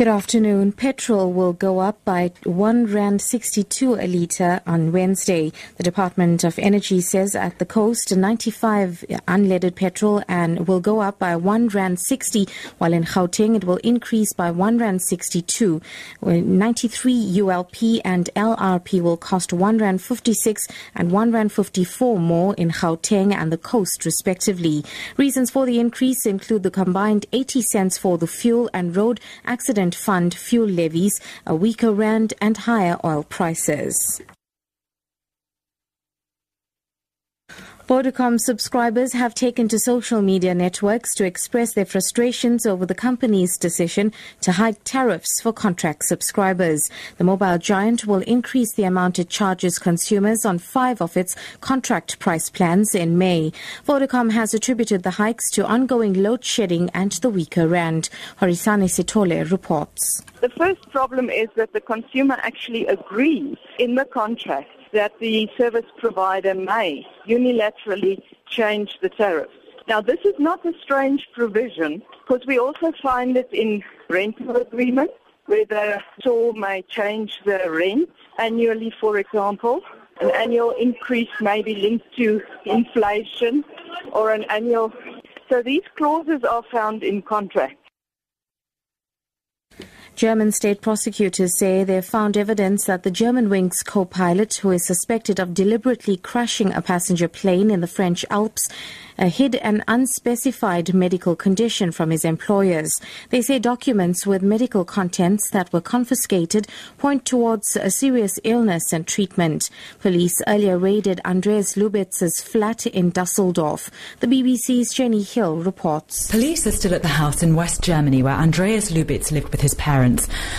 Good afternoon. Petrol will go up by 1 rand 62 a litre on Wednesday. The Department of Energy says at the coast 95 unleaded petrol and will go up by 1 rand 60 while in Gauteng it will increase by 1 rand 62. Uh, 93 ULP and LRP will cost 1 rand 56 and 1 rand 54 more in Gauteng and the coast respectively. Reasons for the increase include the combined 80 cents for the fuel and road accident Fund fuel levies, a weaker rand, and higher oil prices. Vodacom subscribers have taken to social media networks to express their frustrations over the company's decision to hike tariffs for contract subscribers. The mobile giant will increase the amount it charges consumers on five of its contract price plans in May. Vodacom has attributed the hikes to ongoing load shedding and the weaker rand. Horisani Sitole reports. The first problem is that the consumer actually agrees in the contract that the service provider may unilaterally change the tariffs. Now, this is not a strange provision because we also find it in rental agreements where the store may change the rent annually, for example. An annual increase may be linked to inflation or an annual. So these clauses are found in contracts. German state prosecutors say they have found evidence that the Germanwings co-pilot, who is suspected of deliberately crashing a passenger plane in the French Alps, uh, hid an unspecified medical condition from his employers. They say documents with medical contents that were confiscated point towards a serious illness and treatment. Police earlier raided Andreas Lubitz's flat in Dusseldorf. The BBC's Jenny Hill reports. Police are still at the house in West Germany where Andreas Lubitz lived with his parents.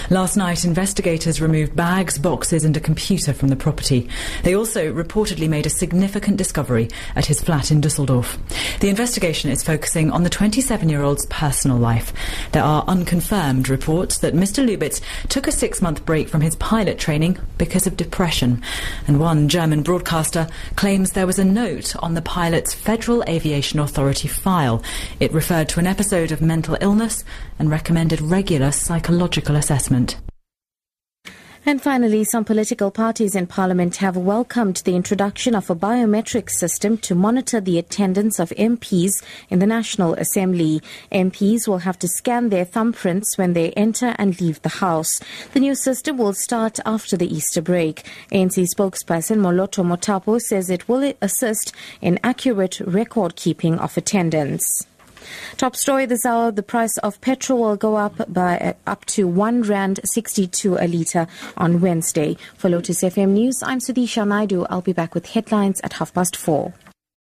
Last night, investigators removed bags, boxes, and a computer from the property. They also reportedly made a significant discovery at his flat in Dusseldorf. The investigation is focusing on the 27 year old's personal life. There are unconfirmed reports that Mr. Lubitz took a six month break from his pilot training because of depression. And one German broadcaster claims there was a note on the pilot's Federal Aviation Authority file. It referred to an episode of mental illness and recommended regular psychological assessment. And finally, some political parties in Parliament have welcomed the introduction of a biometric system to monitor the attendance of MPs in the National Assembly. MPs will have to scan their thumbprints when they enter and leave the House. The new system will start after the Easter break. ANC spokesperson Moloto Mothapo says it will assist in accurate record keeping of attendance. Top story this hour, the price of petrol will go up by uh, up to 1 rand 62 a litre on Wednesday. For Lotus FM News, I'm Sudisha Naidu. I'll be back with headlines at half past four.